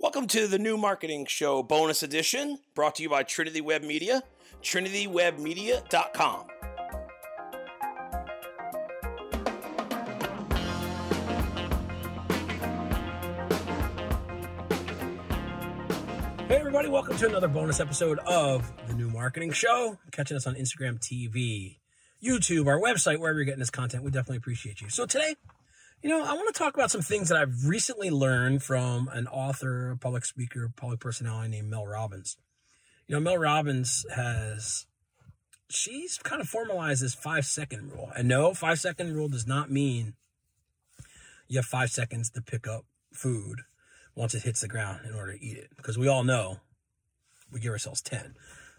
Welcome to the new marketing show bonus edition brought to you by Trinity Web Media, trinitywebmedia.com. Hey, everybody, welcome to another bonus episode of the new marketing show. Catching us on Instagram TV, YouTube, our website, wherever you're getting this content. We definitely appreciate you. So, today, you know, I want to talk about some things that I've recently learned from an author, a public speaker, public personality named Mel Robbins. You know, Mel Robbins has, she's kind of formalized this five second rule. And no, five second rule does not mean you have five seconds to pick up food once it hits the ground in order to eat it. Because we all know we give ourselves 10.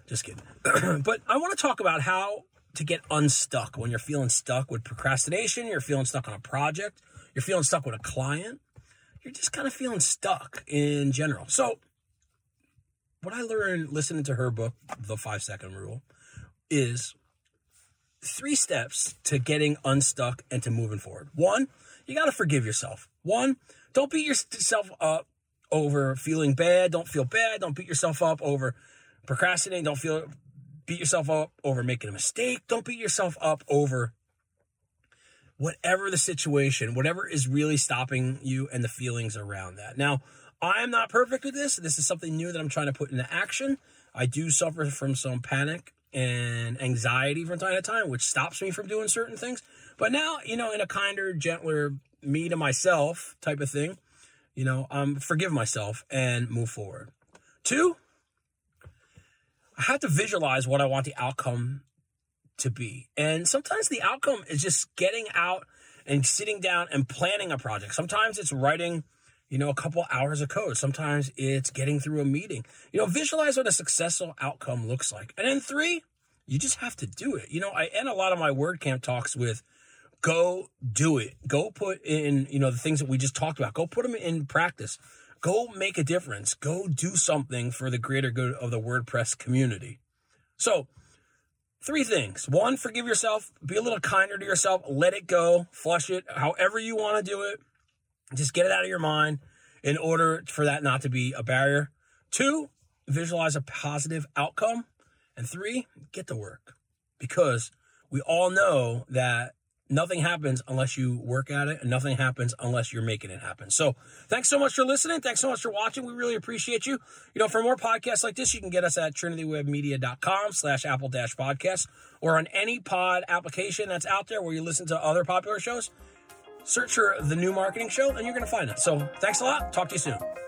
Just kidding. but I want to talk about how to get unstuck when you're feeling stuck with procrastination, you're feeling stuck on a project, you're feeling stuck with a client, you're just kind of feeling stuck in general. So, what I learned listening to her book, The Five Second Rule, is three steps to getting unstuck and to moving forward. One, you got to forgive yourself. One, don't beat yourself up over feeling bad. Don't feel bad. Don't beat yourself up over procrastinating. Don't feel beat yourself up over making a mistake. Don't beat yourself up over whatever the situation, whatever is really stopping you and the feelings around that. Now, I am not perfect with this. This is something new that I'm trying to put into action. I do suffer from some panic and anxiety from time to time, which stops me from doing certain things. But now, you know, in a kinder, gentler, me to myself type of thing, you know, um, forgive myself and move forward. Two, I have to visualize what I want the outcome to be. And sometimes the outcome is just getting out and sitting down and planning a project. Sometimes it's writing, you know, a couple hours of code. Sometimes it's getting through a meeting. You know, visualize what a successful outcome looks like. And then three, you just have to do it. You know, I end a lot of my WordCamp talks with go do it. Go put in, you know, the things that we just talked about. Go put them in practice. Go make a difference. Go do something for the greater good of the WordPress community. So, three things. One, forgive yourself. Be a little kinder to yourself. Let it go. Flush it however you want to do it. Just get it out of your mind in order for that not to be a barrier. Two, visualize a positive outcome. And three, get to work because we all know that nothing happens unless you work at it and nothing happens unless you're making it happen. So thanks so much for listening. Thanks so much for watching. We really appreciate you. You know, for more podcasts like this, you can get us at trinitywebmedia.com slash apple dash podcast or on any pod application that's out there where you listen to other popular shows. Search for the new marketing show and you're going to find it. So thanks a lot. Talk to you soon.